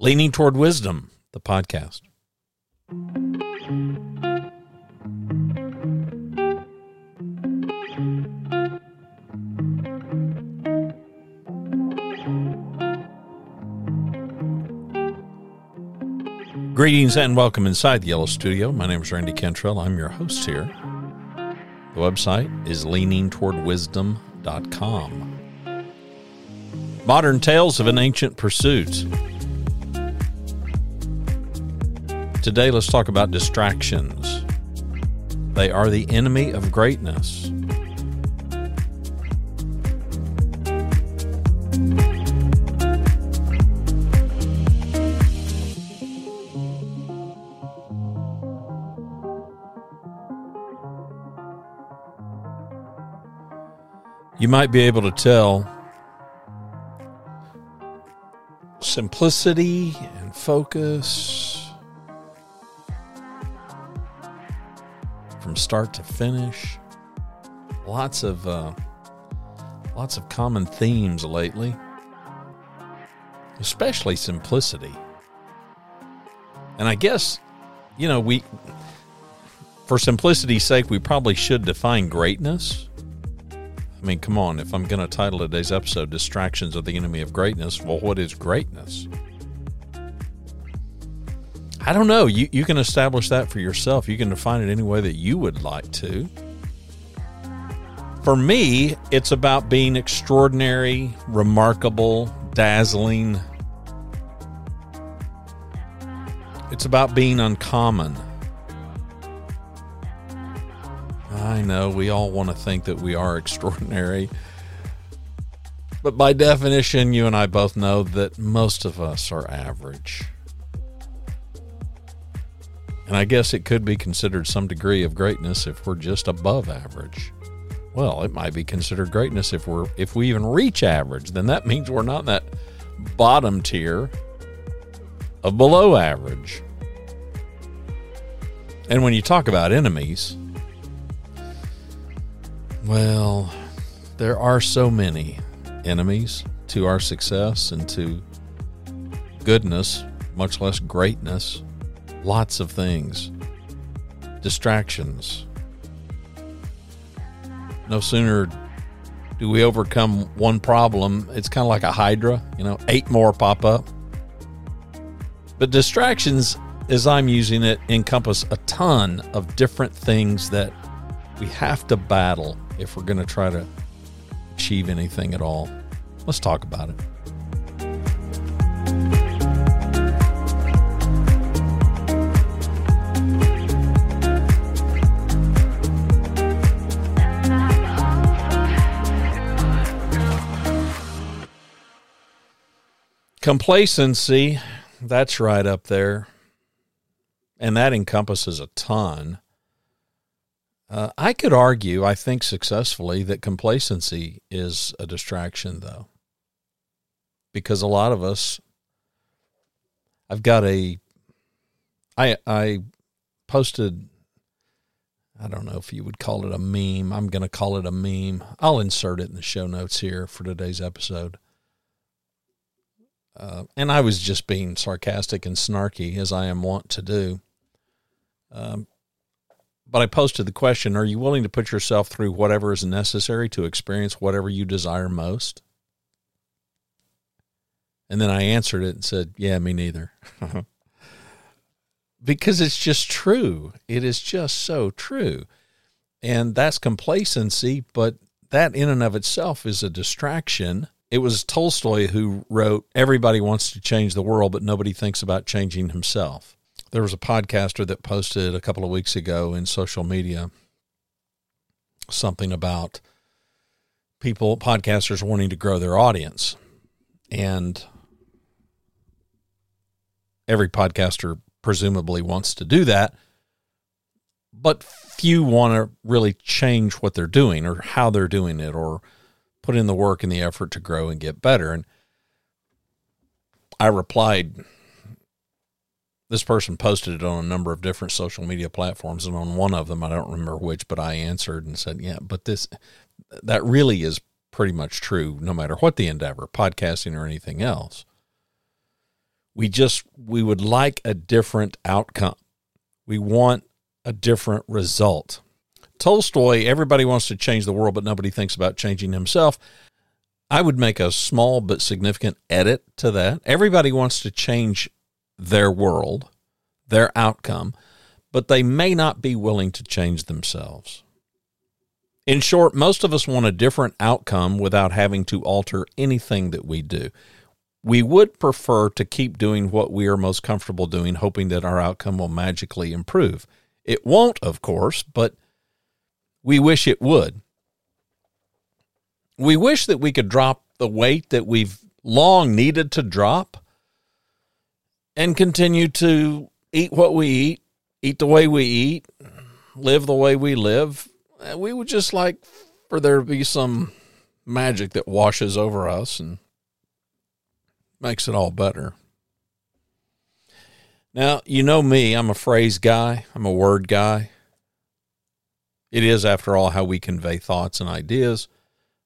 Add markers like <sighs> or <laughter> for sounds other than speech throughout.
Leaning Toward Wisdom, the podcast. Greetings and welcome inside the Yellow Studio. My name is Randy Cantrell. I'm your host here. The website is leaningtowardwisdom.com. Modern Tales of an Ancient Pursuit. Today, let's talk about distractions. They are the enemy of greatness. You might be able to tell simplicity and focus start to finish. Lots of uh, lots of common themes lately, especially simplicity. And I guess you know we, for simplicity's sake, we probably should define greatness I mean, come on, if I'm going to title today's episode Distractions Are the Enemy of Greatness, well, what is greatness? I don't know. You, you can establish that for yourself. You can define it any way that you would like to. For me, it's about being extraordinary, remarkable, dazzling. It's about being uncommon. I know we all want to think that we are <laughs> extraordinary. But by definition, you and I both know that most of us are average. And I guess it could be considered some degree of greatness if we're just above average. Well, it might be considered greatness if we're if we even reach average. Then that means we're not in that bottom tier of below average. And when you talk about enemies, well, there are so many enemies to our success and to goodness, much less greatness. Lots of things. Distractions. No sooner do we overcome one problem, it's kind of like a hydra, you know, eight more pop up. But distractions, as I'm using it, encompass a ton of different things that we have to battle if we're going to try to achieve anything at all. Let's talk about it. Complacency, that's right up there. And that encompasses a ton. Uh, I could argue, I think successfully, that complacency is a distraction, though, because a lot of us. I've got a. I I posted. I don't know if you would call it a meme. I'm going to call it a meme. I'll insert it in the show notes here for today's episode. Uh, and I was just being sarcastic and snarky, as I am wont to do. Um, but I posted the question Are you willing to put yourself through whatever is necessary to experience whatever you desire most? And then I answered it and said, Yeah, me neither. <laughs> because it's just true. It is just so true. And that's complacency, but that in and of itself is a distraction. It was Tolstoy who wrote, Everybody wants to change the world, but nobody thinks about changing himself there was a podcaster that posted a couple of weeks ago in social media something about people, podcasters wanting to grow their audience. And every podcaster presumably wants to do that, but few want to really change what they're doing or how they're doing it or put in the work and the effort to grow and get better. And I replied this person posted it on a number of different social media platforms and on one of them i don't remember which but i answered and said yeah but this that really is pretty much true no matter what the endeavor podcasting or anything else We just, we would like a different outcome. We want a different result. Tolstoy, everybody wants to change the world, but nobody thinks about changing himself. I would make a small but significant edit to that. Everybody wants to change their world, their outcome, but they may not be willing to change themselves. In short, most of us want a different outcome without having to alter anything that we do. We would prefer to keep doing what we are most comfortable doing, hoping that our outcome will magically improve. It won't, of course, but we wish it would. We wish that we could drop the weight that we've long needed to drop and continue to eat what we eat, eat the way we eat, live the way we live. We would just like for there to be some magic that washes over us and makes it all better. Now, you know me, I'm a phrase guy, I'm a word guy. It is, after all, how we convey thoughts and ideas,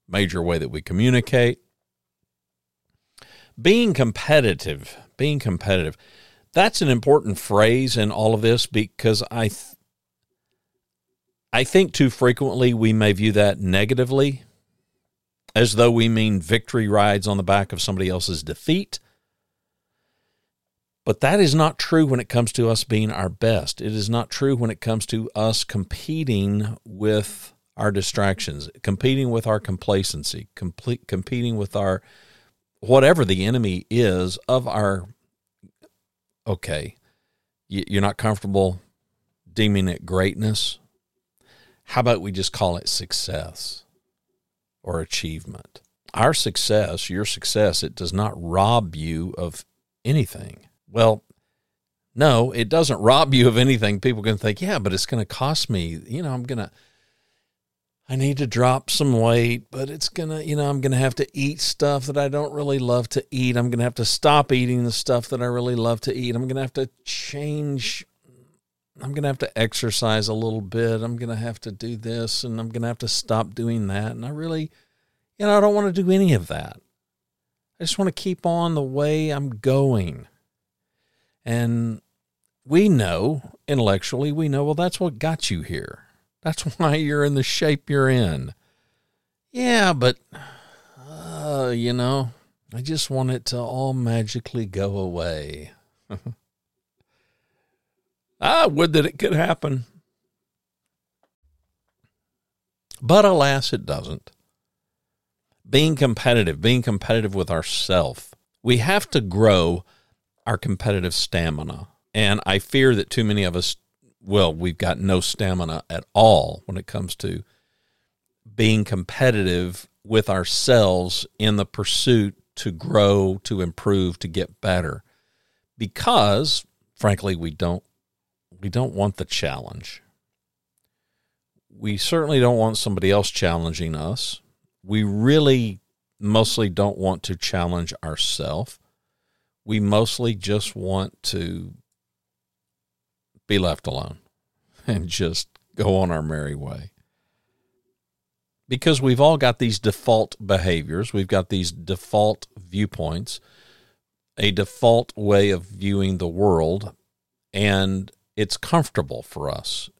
major way that we communicate. Being competitive, being competitive, that's an important phrase in all of this because I, th- I think too frequently we may view that negatively, as though we mean victory rides on the back of somebody else's defeat but that is not true when it comes to us being our best. It is not true when it comes to us competing with our distractions, competing with our complacency, complete, competing with our whatever the enemy is of our. Okay, you're not comfortable deeming it greatness. How about we just call it success or achievement? Our success, your success, it does not rob you of anything. Well, no, it doesn't rob you of anything. People can think, yeah, but it's going to cost me. You know, I'm going to, I need to drop some weight, but it's going to, you know, I'm going to have to eat stuff that I don't really love to eat. I'm going to have to stop eating the stuff that I really love to eat. I'm going to have to change. I'm going to have to exercise a little bit. I'm going to have to do this and I'm going to have to stop doing that. And I really, you know, I don't want to do any of that. I just want to keep on the way I'm going. And we know intellectually, we know, well, that's what got you here. That's <laughs> why you're in the shape you're in. Yeah, but, uh, you know, I just want it to all magically go away. I <laughs> would that it could happen. But alas, it doesn't. Being competitive, being competitive with ourself, we have to grow our competitive stamina. And I fear that too many of us, well, we've got no stamina at all when it comes to being competitive with ourselves in the pursuit to grow, to improve, to get better. Because frankly, we don't we don't want the challenge. We certainly don't want somebody else challenging us. We really mostly don't want to challenge ourselves we mostly just want to be left alone <laughs> and just go on our merry way. Because we've all got these default behaviors, we've got these default viewpoints, a default way of viewing the world, and it's comfortable for us,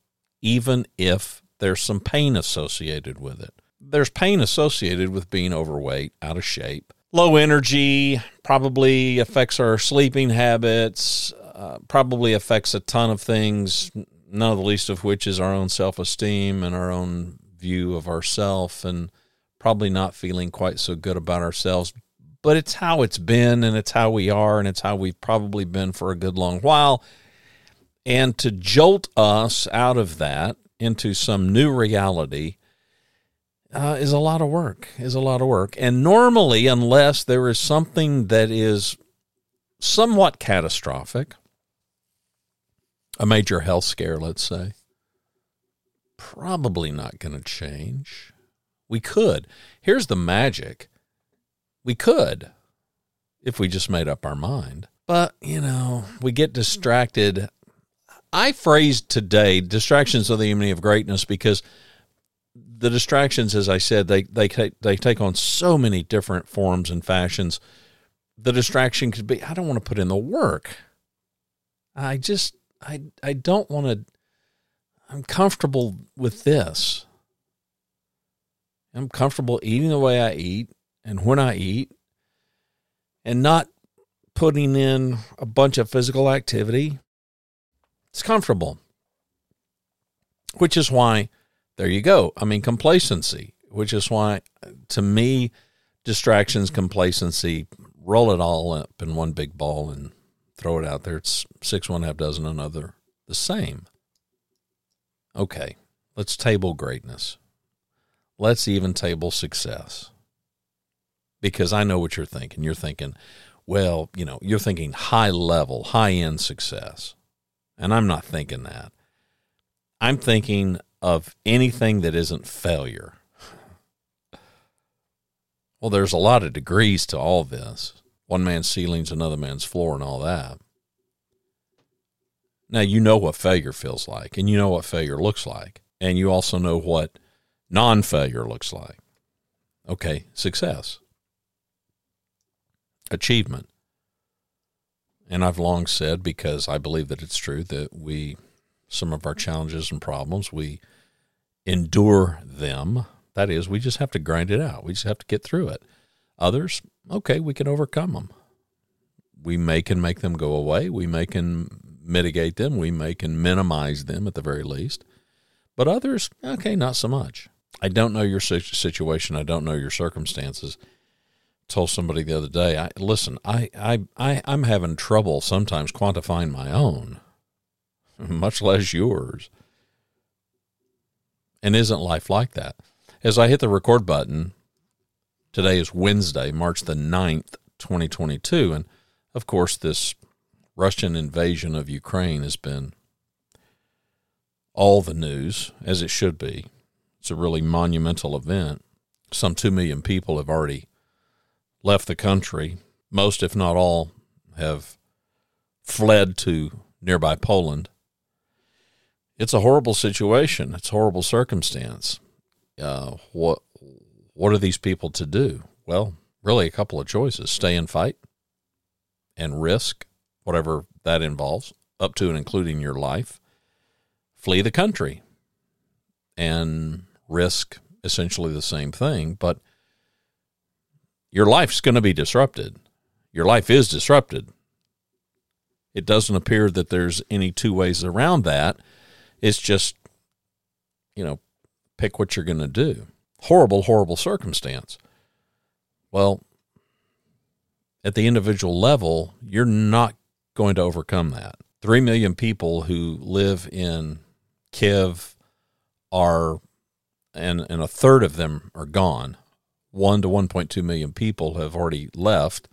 even if there's some pain associated with it. There's pain associated with being overweight, out of shape, low energy probably affects our sleeping habits uh, probably affects a ton of things none of the least of which is our own self-esteem and our own view of ourself and probably not feeling quite so good about ourselves. But it's how it's been and it's how we are and it's how we've probably been for a good long while. And to jolt us out of that into some new reality uh, is a lot of work. Is a lot of work, and normally, unless there is something that is somewhat catastrophic, a major health scare, let's say, probably not going to change. We could. Here's the magic. We could if we just made up our mind. But, you know, we get distracted. I phrased today distractions are the enemy of greatness because the distractions, as I said, they they take they take on so many different forms and fashions the distraction could be I don't want to put in the work. I just I I don't want to I'm comfortable with this. I'm comfortable eating the way I eat and when I eat and not putting in a bunch of physical activity. It's comfortable. Which is why there you go. I mean complacency, which is why to me distractions, complacency, roll it all up in one big ball and throw it out there. It's six one half dozen another the same. Okay, let's table greatness. Let's even table success. Because I know what you're thinking. You're thinking, well, you know, you're thinking high level, high end success. And I'm not thinking that. I'm thinking of anything that isn't failure. Well, there's a lot of degrees to all this. One man's ceiling's another man's floor and all that. Now, you know what failure feels like, and you know what failure looks like, and you also know what non failure looks like. Okay, success, achievement. And I've long said, because I believe that it's true, that we, some of our challenges and problems, we endure them that is, we just have to grind it out. We just have to get through it. Others, okay, we can overcome them. We may can make them go away. We may can mitigate them. We may can minimize them at the very least. But others, okay, not so much. I don't know your situation. I don't know your circumstances. told somebody the other day, I listen, I, I, I, I'm having trouble sometimes quantifying my own, <laughs> much less yours. And isn't life like that? As I hit the record button, today is Wednesday, March the 9th, 2022. And of course, this Russian invasion of Ukraine has been all the news, as it should be. It's a really monumental event. Some 2 million people have already left the country. Most, if not all, have fled to nearby Poland. It's a horrible situation. It's a horrible circumstance uh, what what are these people to do? Well, really a couple of choices: stay and fight, and risk whatever that involves, up to and including your life. Flee the country, and risk essentially the same thing, but your life's going to be disrupted. Your life is disrupted. It doesn't appear that there's any two ways around that. It's just, you know, pick what you're going to do. Horrible, horrible circumstance. Well, at the individual level, you're not going to overcome that. Three million people who live in Kiev are, and, and a third of them are gone. One to 1.2 million people have already left.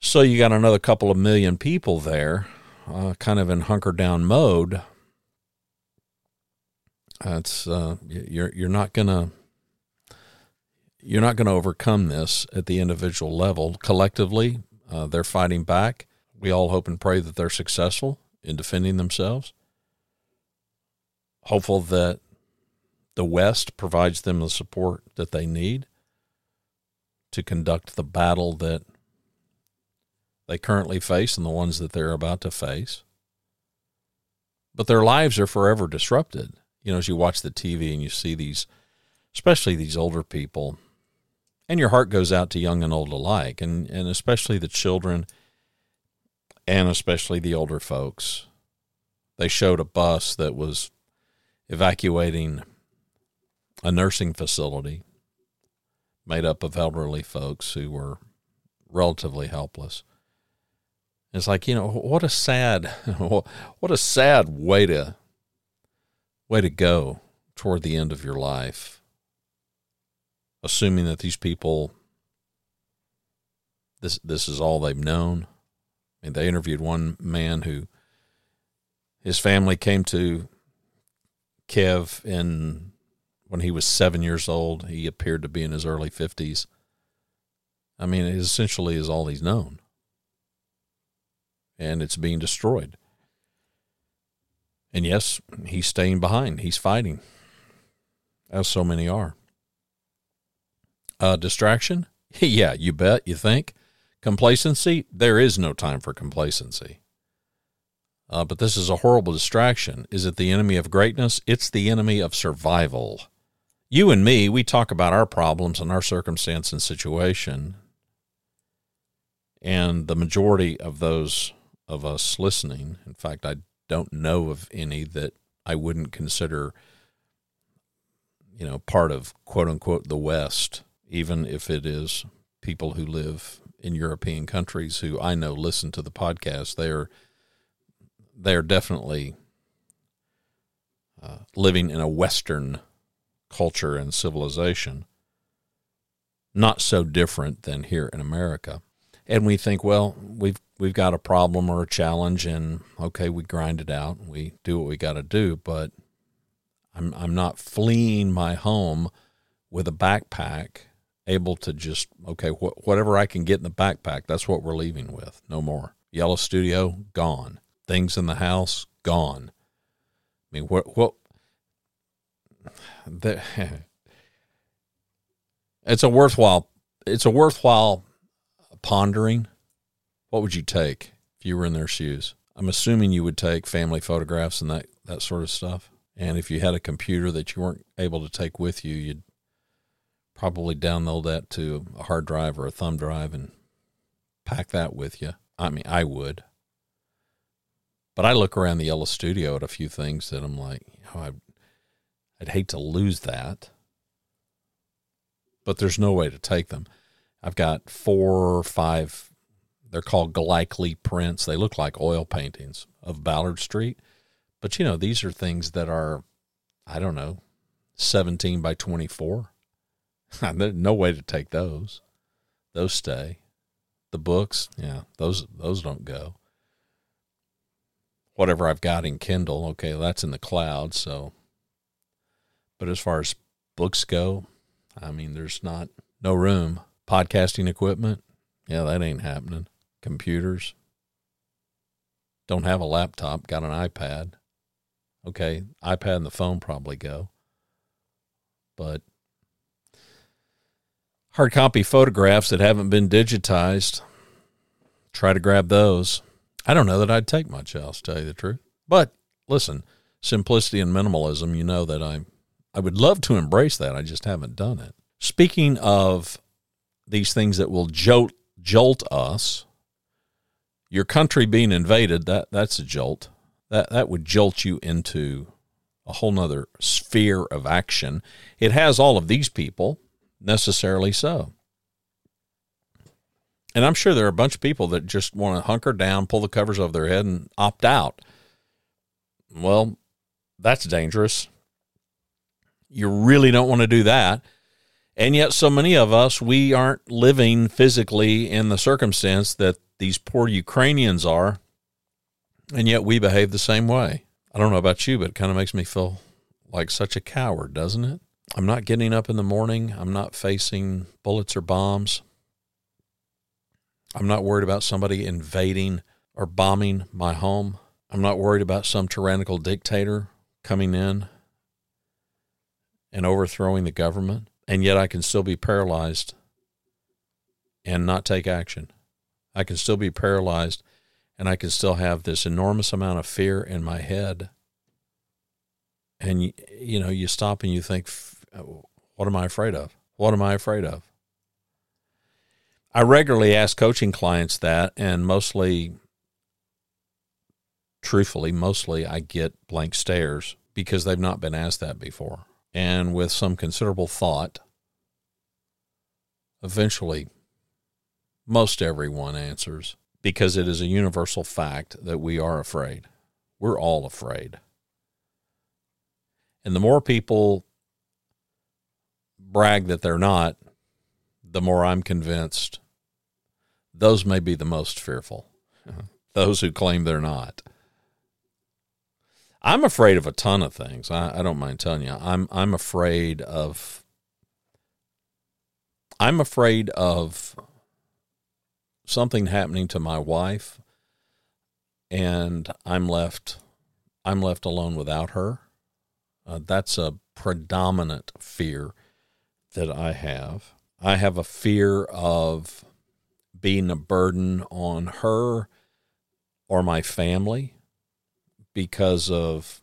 So you got another couple of million people there, uh, kind of in hunker down mode it's uh, you're you're not gonna you're not to overcome this at the individual level. Collectively, uh, they're fighting back. We all hope and pray that they're successful in defending themselves. Hopeful that the West provides them the support that they need to conduct the battle that they currently face and the ones that they're about to face. But their lives are forever disrupted you know, as you watch the TV and you see these, especially these older people, and your heart goes out to young and old alike, and, and especially the children and especially the older folks. They showed a bus that was evacuating a nursing facility made up of elderly folks who were relatively helpless. It's like, you know, what a sad, <laughs> what a sad way to way to go toward the end of your life, assuming that these people this this is all they've known. I mean, they interviewed one man who his family came to Kiev in when he was seven years old. He appeared to be in his early fifties. I mean, it essentially is all he's known, and it's being destroyed. And yes, he's staying behind. He's fighting, as so many are. Uh, distraction? <laughs> yeah, you bet. You think? Complacency, there is no time for complacency. Uh, but this is a horrible distraction. Is it the enemy of greatness? It's the enemy of survival. You and me, we talk about our problems and our circumstance and situation. And the majority of those of us listening, in fact, I don't know of any that I wouldn't consider, you know, part of quote unquote the West, even if it is people who live in European countries who I know listen to the podcast. They're they're definitely uh, living in a Western culture and civilization, not so different than here in America. And we think, well, we've we've got a problem or a challenge, and okay, we grind it out, we do what we got to do. But I'm I'm not fleeing my home with a backpack, able to just okay, wh- whatever I can get in the backpack, that's what we're leaving with, no more. Yellow Studio gone things in the house gone. I mean, what what <sighs> the, <laughs> it's a worthwhile it's a worthwhile pondering. What would you take if you were in their shoes? I'm assuming you would take family photographs and that that sort of stuff. And if you had a computer that you weren't able to take with you, you'd probably download that to a hard drive or a thumb drive and pack that with you. I mean, I would. But I look around the yellow studio at a few things that I'm like, oh, I, I'd hate to lose that. But there's no way to take them. I've got four or five, they're called Giclée prints. They look like oil paintings of Ballard Street. But, you know, these are things that are, I don't know, 17 by 24. <laughs> There's no way to take those. Those stay. The books, yeah, those those don't go whatever I've got in Kindle, okay, that's in the cloud. So, but as far as books go, I mean, there's not no room. Podcasting equipment, yeah, that ain't happening. Computers, don't have a laptop, got an iPad. Okay, iPad and the phone probably go, but hard copy photographs that haven't been digitized, try to grab those. I don't know that I'd take much else, tell you the truth. But listen, simplicity and minimalism, you know that I I would love to embrace that. I just haven't done it. Speaking of these things that will jolt jolt us, your country being invaded, that that's a jolt. That that would jolt you into a whole nother sphere of action. It has all of these people, necessarily so. And I'm sure there are a bunch of people that just want to hunker down, pull the covers over their head, and opt out. Well, that's dangerous. You really don't want to do that. And yet, so many of us, we aren't living physically in the circumstance that these poor Ukrainians are. And yet, we behave the same way. I don't know about you, but it kind of makes me feel like such a coward, doesn't it? I'm not getting up in the morning. I'm not facing bullets or bombs. I'm not worried about somebody invading or bombing my home. I'm not worried about some tyrannical dictator coming in and overthrowing the government. And yet I can still be paralyzed and not take action. I can still be paralyzed and I can still have this enormous amount of fear in my head. And, you, know, you stop and you think, what am I afraid of? What am I afraid of? I regularly ask coaching clients that, and mostly, truthfully, mostly I get blank stares because they've not been asked that before. And with some considerable thought, eventually, most everyone answers because it is a universal fact that we are afraid. We're all afraid. And the more people brag that they're not, the more I'm convinced those may be the most fearful. Uh-huh. Those who claim they're not. I'm afraid of a ton of things. I, I don't mind telling you. I'm I'm afraid of I'm afraid of something happening to my wife and I'm left I'm left alone without her. Uh, that's a predominant fear that I have. I have a fear of being a burden on her or my family because of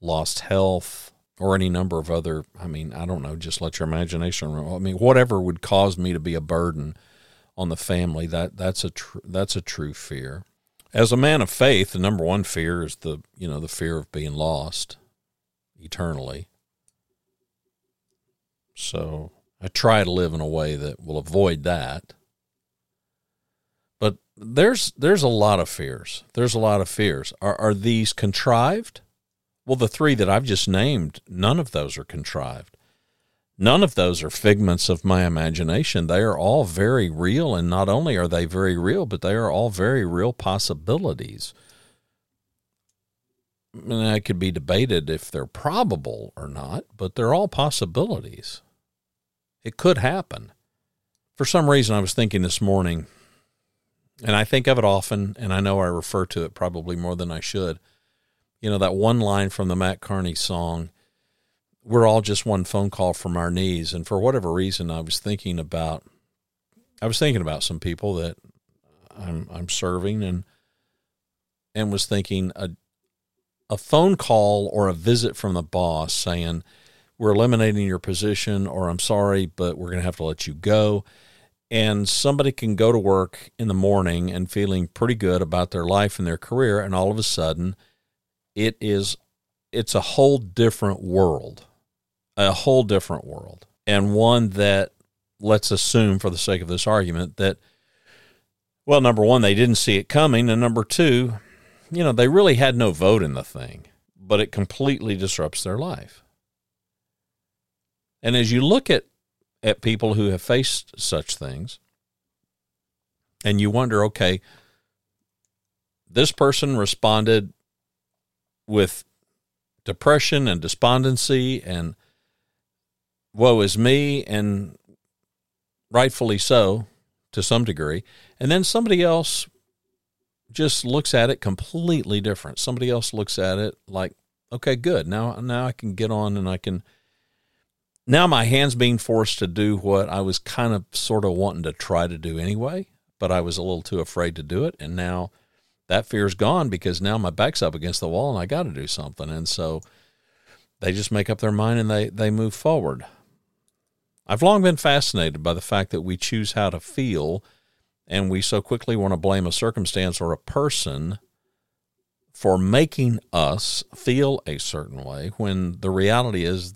lost health or any number of other i mean i don't know just let your imagination run. I mean whatever would cause me to be a burden on the family that that's a tr- that's a true fear. As a man of faith the number one fear is the you know the fear of being lost eternally. So i try to live in a way that will avoid that there's there's a lot of fears there's a lot of fears are are these contrived well, the three that I've just named, none of those are contrived. None of those are figments of my imagination. They are all very real, and not only are they very real, but they are all very real possibilities. And that could be debated if they're probable or not, but they're all possibilities. It could happen. For some reason, I was thinking this morning, and I think of it often, and I know I refer to it probably more than I should you know, that one line from the Mat Kearney song, we're all just one phone call from our knees. And for whatever reason, I was thinking about, I was thinking about some people that I'm, I'm serving and, and was thinking a, a phone call or a visit from the boss saying, we're eliminating your position or I'm sorry, but we're going to have to let you go. And somebody can go to work in the morning and feeling pretty good about their life and their career. And all of a sudden, it is it's a whole different world a whole different world and one that let's assume for the sake of this argument that well number one they didn't see it coming and number two you know they really had no vote in the thing but it completely disrupts their life and as you look at at people who have faced such things and you wonder okay this person responded with depression and despondency and woe is me, and rightfully so to some degree. And then somebody else just looks at it completely different. Somebody else looks at it like, okay, good. Now, now I can get on and I can. Now my hands being forced to do what I was kind of sort of wanting to try to do anyway, but I was a little too afraid to do it. And now that fear's gone because now my back's up against the wall and I got to do something. And so they just make up their mind and they, they move forward. I've long been fascinated by the fact that we choose how to feel and we so quickly want to blame a circumstance or a person for making us feel a certain way when the reality is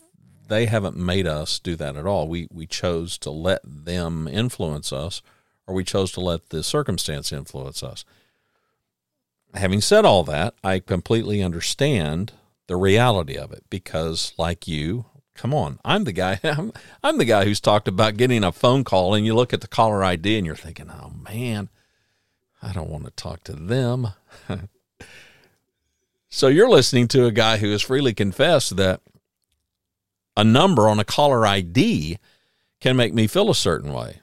they haven't made us do that at all. We we chose to let them influence us or we chose to let the circumstance influence us having said all that, I completely understand the reality of it because, like you, come on, I'm the guy. <laughs> I'm, I'm the guy who's talked about getting a phone call, and you look at the caller ID, and you're thinking, "Oh man, I don't want to talk to them." <laughs> so you're listening to a guy who has freely confessed that a number on a caller ID can make me feel a certain way.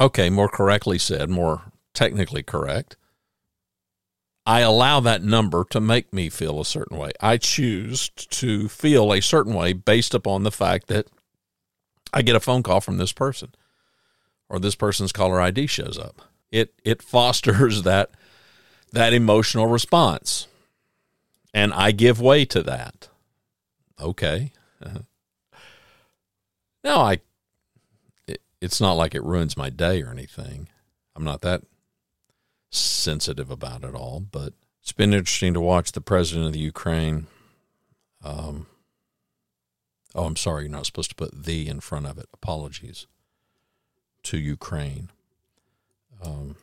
Okay, more correctly said, more technically correct. I allow that number to make me feel a certain way. I choose to feel a certain way based upon the fact that I get a phone call from this person or this person's caller ID shows up. It it <laughs> fosters that that emotional response. And I give way to that. Okay. Now I it, it's not like it ruins my day or anything. I'm not that sensitive about it all, but it's been interesting to watch the president of the Ukraine. Um, oh, I'm sorry, you're not supposed to put the in front of it. Apologies to Ukraine. Um,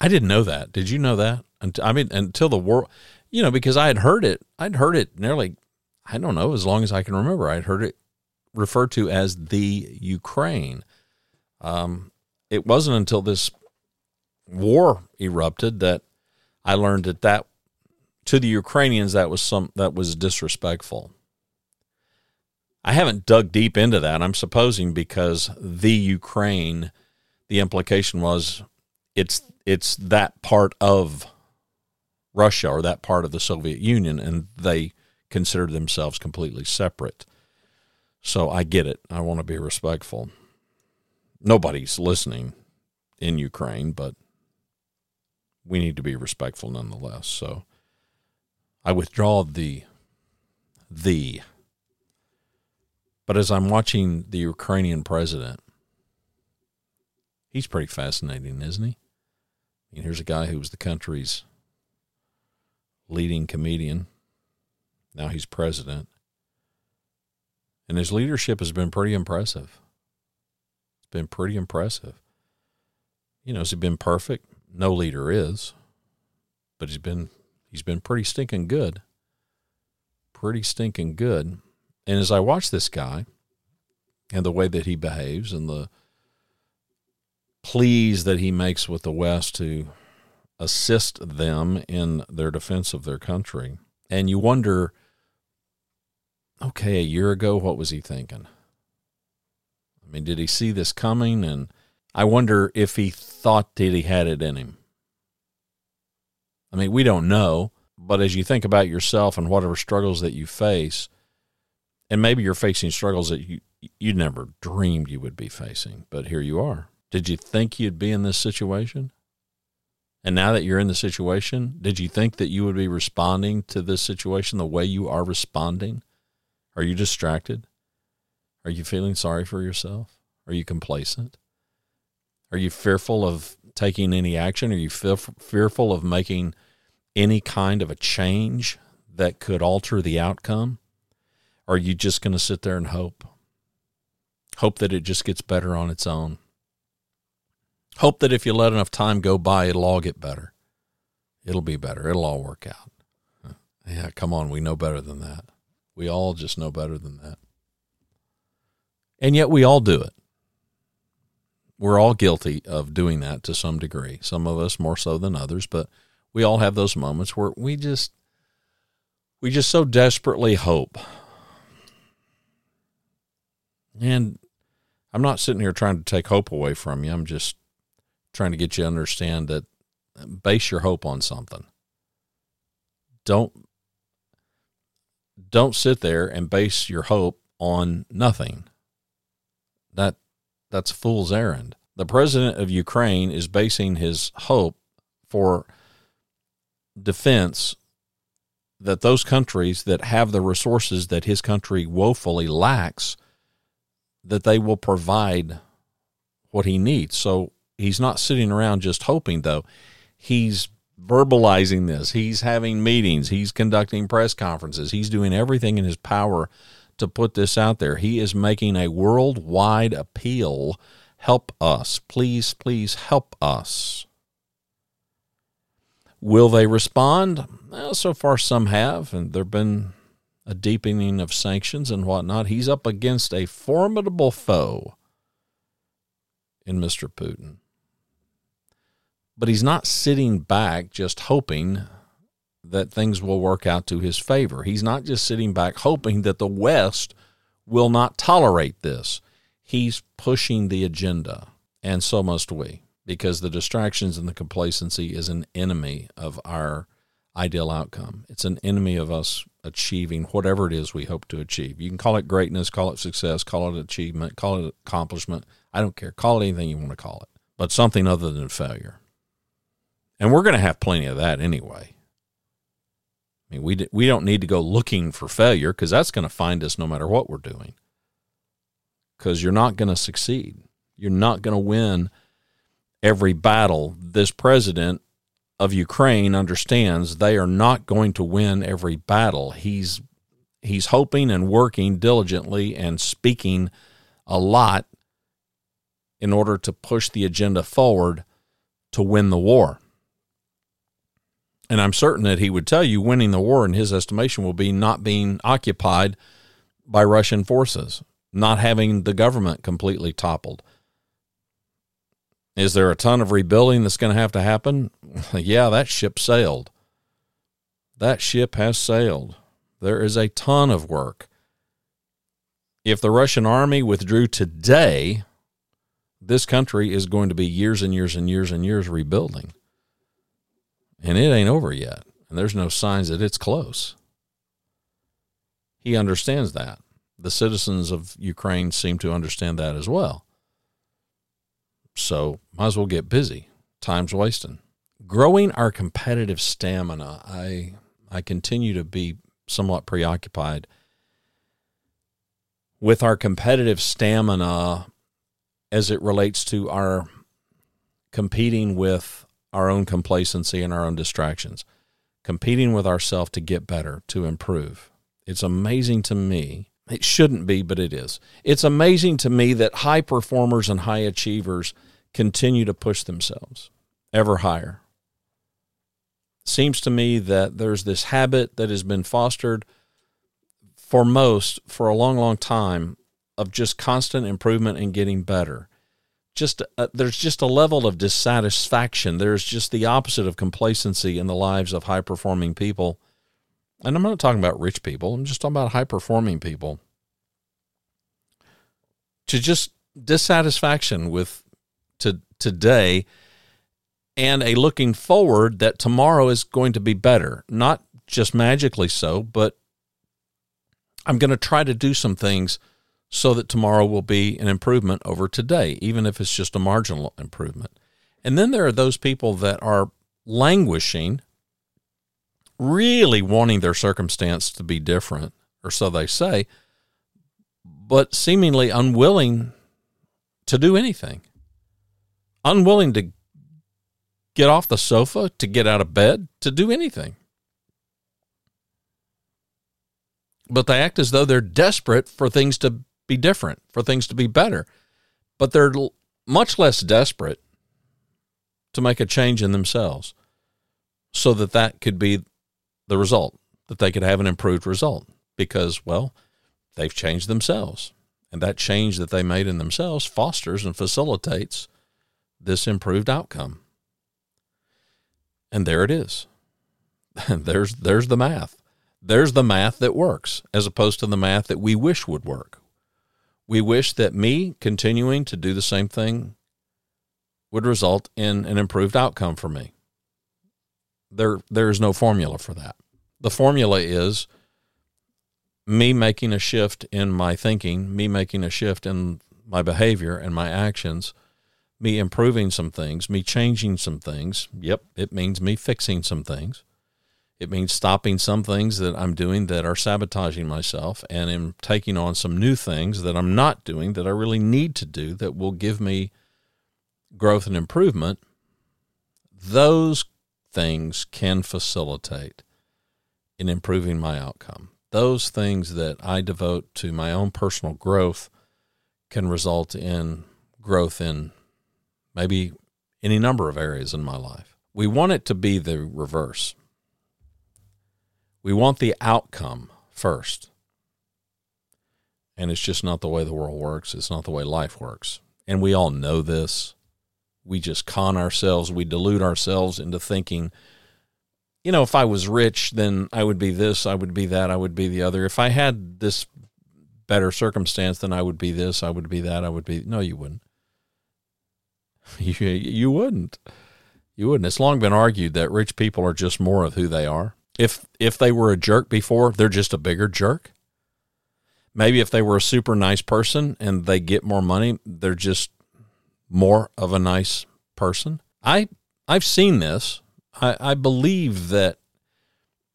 I didn't know that. Did you know that? I mean, until the war, you know, because I had heard it. I'd heard it nearly, I don't know, as long as I can remember. I'd heard it referred to as the Ukraine. Um, it wasn't until this war erupted that I learned that that to the Ukrainians that was some that was disrespectful. I haven't dug deep into that. I'm supposing because the Ukraine, the implication was it's it's that part of Russia or that part of the Soviet Union, and they considered themselves completely separate. So I get it. I want to be respectful. Nobody's listening in Ukraine, but we need to be respectful nonetheless. So I withdraw the the. But as I'm watching the Ukrainian president, he's pretty fascinating, isn't he? Mean, here's a guy who was the country's leading comedian. Now he's president. And his leadership has been pretty impressive. It's been pretty impressive. You know, has he been perfect? No leader is. But he's been he's been pretty stinking good pretty stinking good. And as I watch this guy and the way that he behaves and the pleas that he makes with the West to assist them in their defense of their country, and you wonder, okay, a year ago, what was he thinking? I mean, did he see this coming? And I wonder if he thought that he had it in him. I mean, we don't know. But as you think about yourself and whatever struggles that you face, and maybe you're facing struggles that you you never dreamed you would be facing, but here you are. Did you think you'd be in this situation? And now that you're in the situation, did you think that you would be responding to this situation the way you are responding? Are you distracted? Are you feeling sorry for yourself? Are you complacent? Are you fearful of taking any action? Are you fearful of making any kind of a change that could alter the outcome? Are you just going to sit there and hope? Hope that it just gets better on its own. Hope that if you let enough time go by, it'll all get better. It'll be better. It'll all work out. Yeah, come on. We know better than that. We all just know better than that. And yet we all do it. We're all guilty of doing that to some degree. Some of us more so than others, but we all have those moments where we just we just so desperately hope. And I'm not sitting here trying to take hope away from you. I'm just trying to get you to understand that base your hope on something. Don't don't sit there and base your hope on nothing. That that's a fool's errand. The president of Ukraine is basing his hope for defense that those countries that have the resources that his country woefully lacks that they will provide what he needs. So he's not sitting around just hoping though. He's verbalizing this. He's having meetings, he's conducting press conferences. He's doing everything in his power to put this out there. He is making a worldwide appeal. Help us. Please, please help us. Will they respond? Well, so far, some have, and there have been a deepening of sanctions and whatnot. He's up against a formidable foe in Mr. Putin. But he's not sitting back just hoping that things will work out to his favor. He's not just sitting back hoping that the West will not tolerate this. He's pushing the agenda, and so must we because the distractions and the complacency is an enemy of our ideal outcome. It's an enemy of us achieving whatever it is we hope to achieve. You can call it greatness, call it success, call it achievement, call it accomplishment. I don't care. Call it anything you want to call it, but something other than failure. And we're going to have plenty of that anyway. I mean, we we don't need to go looking for failure because that's going to find us no matter what we're doing. Because you're not going to succeed. You're not going to win every battle. This president of Ukraine understands they are not going to win every battle. He's he's hoping and working diligently and speaking a lot in order to push the agenda forward to win the war. And I'm certain that he would tell you winning the war, in his estimation, will be not being occupied by Russian forces, not having the government completely toppled, is there a ton of rebuilding that's going to have to happen? <laughs> yeah, that ship sailed. That ship has sailed. There is a ton of work. If the Russian army withdrew today, this country is going to be years and years and years and years rebuilding. And it ain't over yet. And there's no signs that it's close. He understands that. The citizens of Ukraine seem to understand that as well. So might as well get busy. Time's wasting. Growing our competitive stamina. I I continue to be somewhat preoccupied with our competitive stamina as it relates to our competing with our own complacency and our own distractions, competing with ourselves to get better, to improve. It's amazing to me. It shouldn't be, but it is. It's amazing to me that high performers and high achievers continue to push themselves ever higher. Seems to me that there's this habit that has been fostered for most for a long, long time of just constant improvement and getting better. Just uh, there's just a level of dissatisfaction. There's just the opposite of complacency in the lives of high performing people. And I'm not talking about rich people. I'm just talking about high performing people. To just dissatisfaction with to today and a looking forward that tomorrow is going to be better. Not just magically so, but I'm going to try to do some things so that tomorrow will be an improvement over today, even if it's just a marginal improvement. And then there are those people that are languishing, really wanting their circumstance to be different, or so they say, but seemingly unwilling to do anything, unwilling to get off the sofa, to get out of bed, to do anything. but they act as though they're desperate for things to be different, for things to be better. But they're much less desperate to make a change in themselves so that that could be the result, that they could have an improved result because, well, they've changed themselves. And that change that they made in themselves fosters and facilitates this improved outcome. And there it is. <laughs> there's there's the math. There's the math that works as opposed to the math that we wish would work. We wish that me continuing to do the same thing would result in an improved outcome for me. There, there is no formula for that. The formula is me making a shift in my thinking, me making a shift in my behavior and my actions, me improving some things, me changing some things. Yep, it means me fixing some things. It means stopping some things that I'm doing that are sabotaging myself and am taking on some new things that I'm not doing that I really need to do that will give me growth and improvement. Those things can facilitate in improving my outcome. Those things that I devote to my own personal growth can result in growth in maybe any number of areas in my life. We want it to be the reverse. We want the outcome first. And it's just not the way the world works. It's not the way life works. And we all know this. We just con ourselves. We delude ourselves into thinking, you know, if I was rich, then I would be this, I would be that, I would be the other. If I had this better circumstance, then I would be this, I would be that, I would be. No, you wouldn't. <laughs> You, you wouldn't. You wouldn't. It's long been argued that rich people are just more of who they are. If if they were a jerk before, they're just a bigger jerk. Maybe if they were a super nice person and they get more money, they're just more of a nice person. I I've seen this. I, I believe that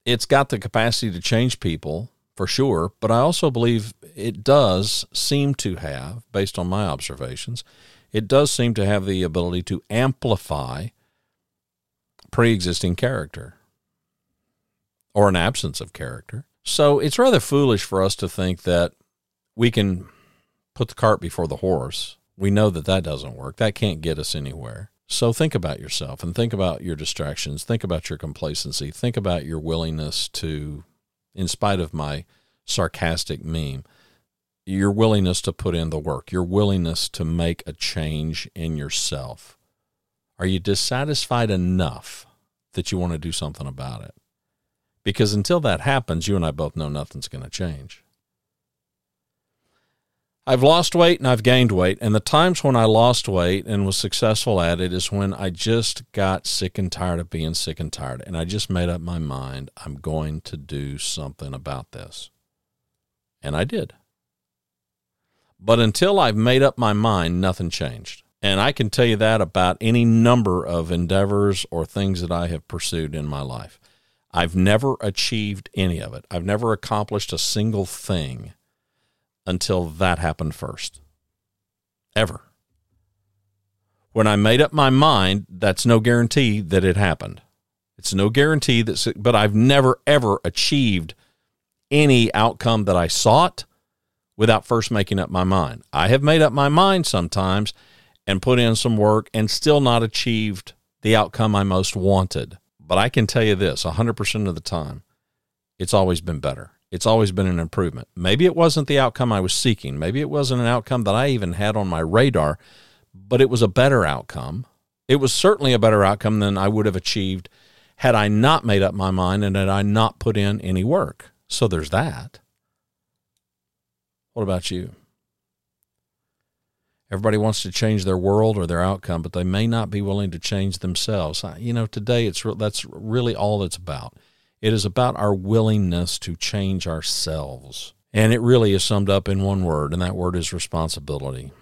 it's got the capacity to change people for sure, but I also believe it does seem to have, based on my observations, it does seem to have the ability to amplify pre existing character or an absence of character. So it's rather foolish for us to think that we can put the cart before the horse. We know that that doesn't work. That can't get us anywhere. So think about yourself and think about your distractions. Think about your complacency. Think about your willingness to, in spite of my sarcastic meme, your willingness to put in the work, your willingness to make a change in yourself. Are you dissatisfied enough that you want to do something about it? Because until that happens, you and I both know nothing's going to change. I've lost weight and I've gained weight. And the times when I lost weight and was successful at it is when I just got sick and tired of being sick and tired. And I just made up my mind I'm going to do something about this. And I did. But until I've made up my mind, nothing changed. And I can tell you that about any number of endeavors or things that I have pursued in my life. I've never achieved any of it. I've never accomplished a single thing until that happened first. Ever. When I made up my mind, that's no guarantee that it happened. It's no guarantee that, but I've never ever achieved any outcome that I sought without first making up my mind. I have made up my mind sometimes and put in some work and still not achieved the outcome I most wanted. But I can tell you this 100% of the time, it's always been better. It's always been an improvement. Maybe it wasn't the outcome I was seeking. Maybe it wasn't an outcome that I even had on my radar, but it was a better outcome. It was certainly a better outcome than I would have achieved had I not made up my mind and had I not put in any work. So there's that. What about you? Everybody wants to change their world or their outcome, but they may not be willing to change themselves. You know, today it's that's really all it's about. It is about our willingness to change ourselves. And it really is summed up in one word, and that word is responsibility.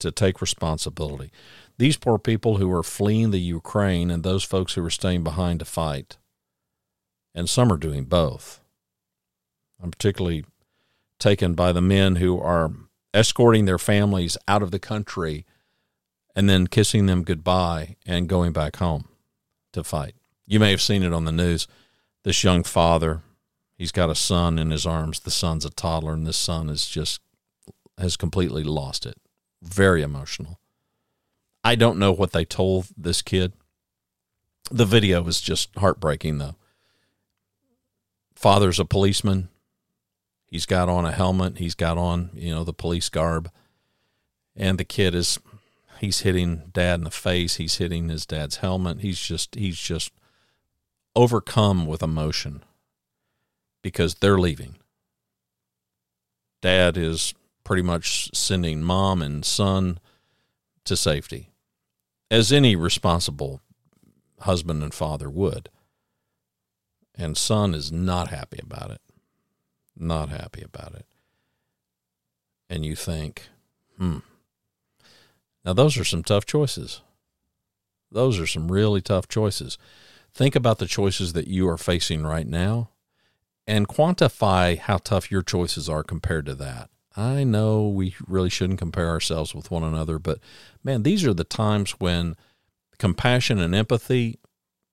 To take responsibility. These poor people who are fleeing the Ukraine and those folks who are staying behind to fight, and some are doing both. I'm particularly taken by the men who are escorting their families out of the country and then kissing them goodbye and going back home to fight. You may have seen it on the news. This young father, he's got a son in his arms. The son's a toddler, and this son is just has completely lost it. Very emotional. I don't know what they told this kid. The video was just heartbreaking, though. Father's a policeman. He's got on a helmet. He's got on, you know, the police garb. And the kid is, he's hitting dad in the face. He's hitting his dad's helmet. He's just, he's just overcome with emotion because they're leaving. Dad is pretty much sending mom and son to safety, as any responsible husband and father would. And son is not happy about it not happy about it. And you think, hmm. Now, those are some tough choices. Those are some really tough choices. Think about the choices that you are facing right now and quantify how tough your choices are compared to that. I know we really shouldn't compare ourselves with one another, but man, these are the times when compassion and empathy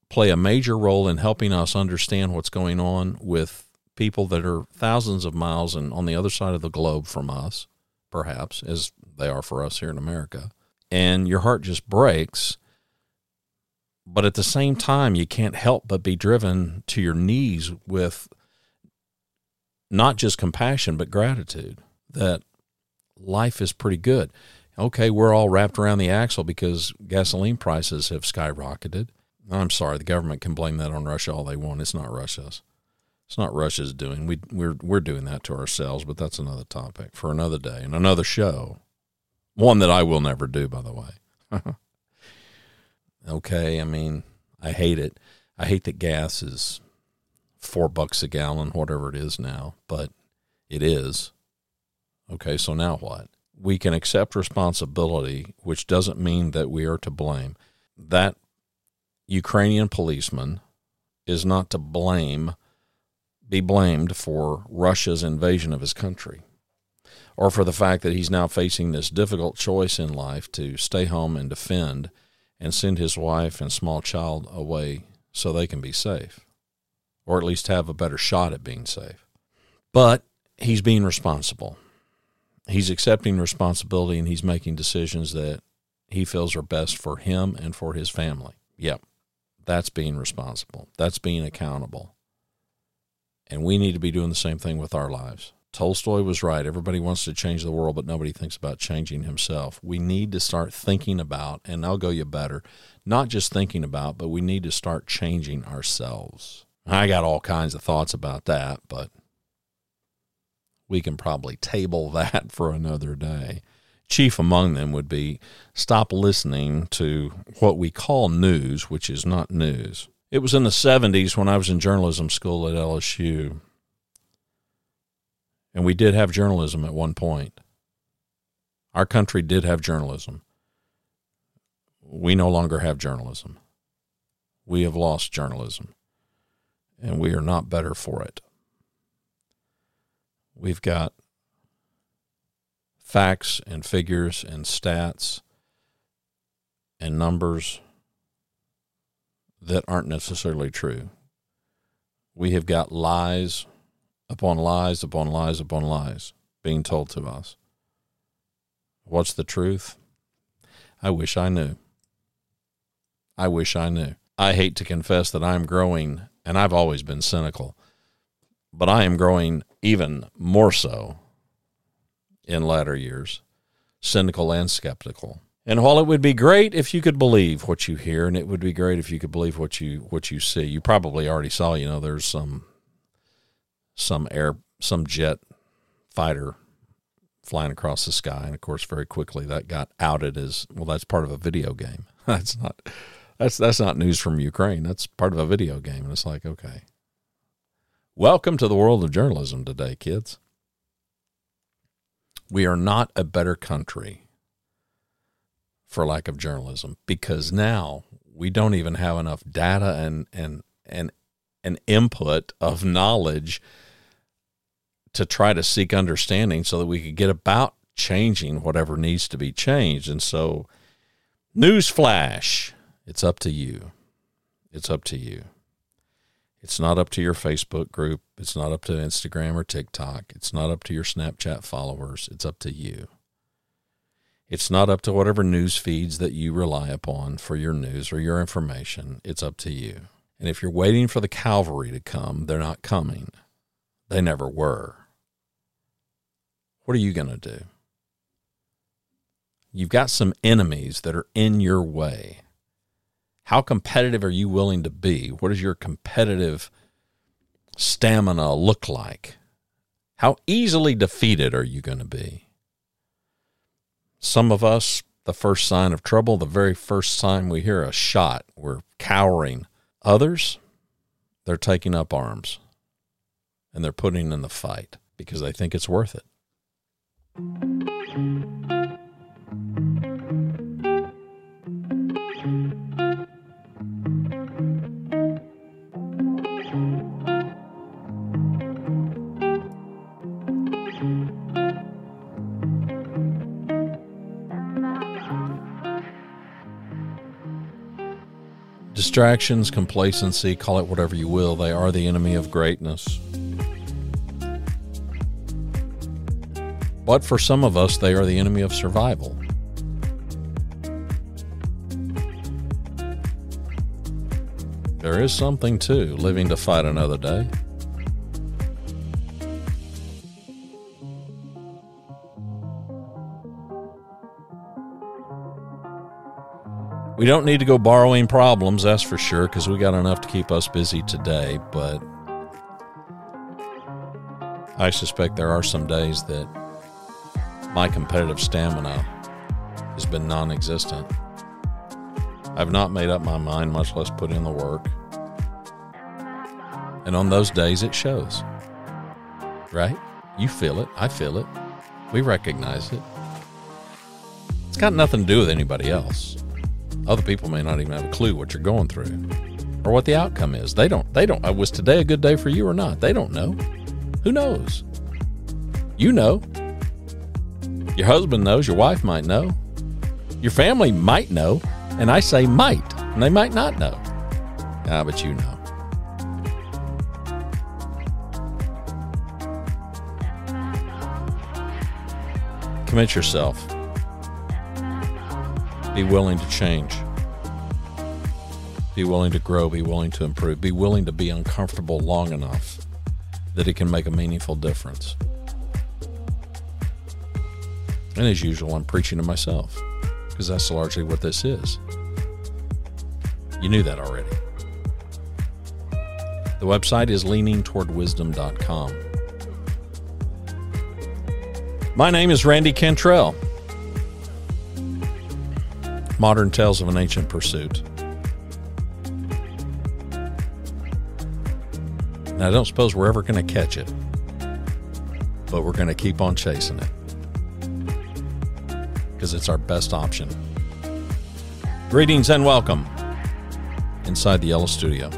play a major role in helping us understand what's going on with people that are thousands of miles and on the other side of the globe from us, perhaps, as they are for us here in America. And your heart just breaks. But at the same time, you can't help but be driven to your knees with not just compassion, but gratitude that life is pretty good. Okay, we're all wrapped around the axle because gasoline prices have skyrocketed. I'm sorry, the government can blame that on Russia all they want. It's not Russia's. It's not Russia's doing. We we're we're doing that to ourselves, but that's another topic for another day and another show. One that I will never do, by the way. <laughs> okay, I mean, I hate it. I hate that gas is four bucks a gallon, whatever it is now, but it is. Okay, so now what? We can accept responsibility, which doesn't mean that we are to blame. That Ukrainian policeman is not to blame be blamed for Russia's invasion of his country or for the fact that he's now facing this difficult choice in life to stay home and defend and send his wife and small child away so they can be safe or at least have a better shot at being safe. But he's being responsible. He's accepting responsibility and he's making decisions that he feels are best for him and for his family. Yep. That's being responsible. That's being accountable. And we need to be doing the same thing with our lives. Tolstoy was right. Everybody wants to change the world, but nobody thinks about changing himself. We need to start thinking about, and I'll go you better, not just thinking about, but we need to start changing ourselves. I got all kinds of thoughts about that, but we can probably table <laughs> that for another day. Chief among them would be stop listening to what we call news, which is not news. It was in the 70s when I was in journalism school at LSU. And we did have journalism at one point. Our country did have journalism. We no longer have journalism. We have lost journalism, and we are not better for it. We've got facts and figures and stats and numbers that aren't necessarily true. We have got lies upon lies upon lies upon lies being told to us. What's the truth? I wish I knew. I wish I knew. I hate to confess that I'm growing, and I've always been cynical, but I am growing even more so in latter years, cynical and skeptical. And while it would be great if you could believe what you hear, and it would be great if you could believe what you what you see, you probably already saw. You know, there's some some air some jet fighter flying across the sky, and of course, very quickly that got outed as well. That's part of a video game. <laughs> That's not that's that's not news from Ukraine. That's part of a video game, and it's like okay. Welcome to the world of journalism today, kids. We are not a better country for lack of journalism because now we don't even have enough data and and and an input of knowledge to try to seek understanding so that we could get about changing whatever needs to be changed. And so news flash it's up to you. It's up to you. It's not up to your facebook group. It's not up to instagram or tiktok. It's not up to your snapchat followers. It's up to you it's not up to whatever news feeds that you rely upon for your news or your information. It's up to you. And if you're waiting for the cavalry to come, they're not coming. They never were. What are you going to do? You've got some enemies that are in your way. How competitive are you willing to be? What does your competitive stamina look like? How easily defeated are you going to be? Some of us, the first sign of trouble, the very first time we hear a shot, we're cowering. Others, they're taking up arms and they're putting in the fight because they think it's worth it. Distractions, complacency, call it whatever you will, they are the enemy of greatness. But for some of us, they are the enemy of survival. There is something to living to fight another day. We don't need to go borrowing problems, that's for sure, because we got enough to keep us busy today. But I suspect there are some days that my competitive stamina has been non existent. I've not made up my mind, much less put in the work. And on those days, it shows. Right? You feel it. I feel it. We recognize it. It's got nothing to do with anybody else. Other people may not even have a clue what you're going through or what the outcome is. They don't they don't uh, was today a good day for you or not? They don't know. Who knows? You know. Your husband knows, your wife might know. Your family might know, and I say might, and they might not know. Ah, but you know. Commit yourself. Be willing to change. Be willing to grow. Be willing to improve. Be willing to be uncomfortable long enough that it can make a meaningful difference. And as usual, I'm preaching to myself because that's largely what this is. You knew that already. The website is leaningtowardwisdom.com. My name is Randy Cantrell. Modern Tales of an Ancient Pursuit. Now, I don't suppose we're ever going to catch it, but we're going to keep on chasing it. because it's our best option. Greetings and welcome inside the Yellow Studio.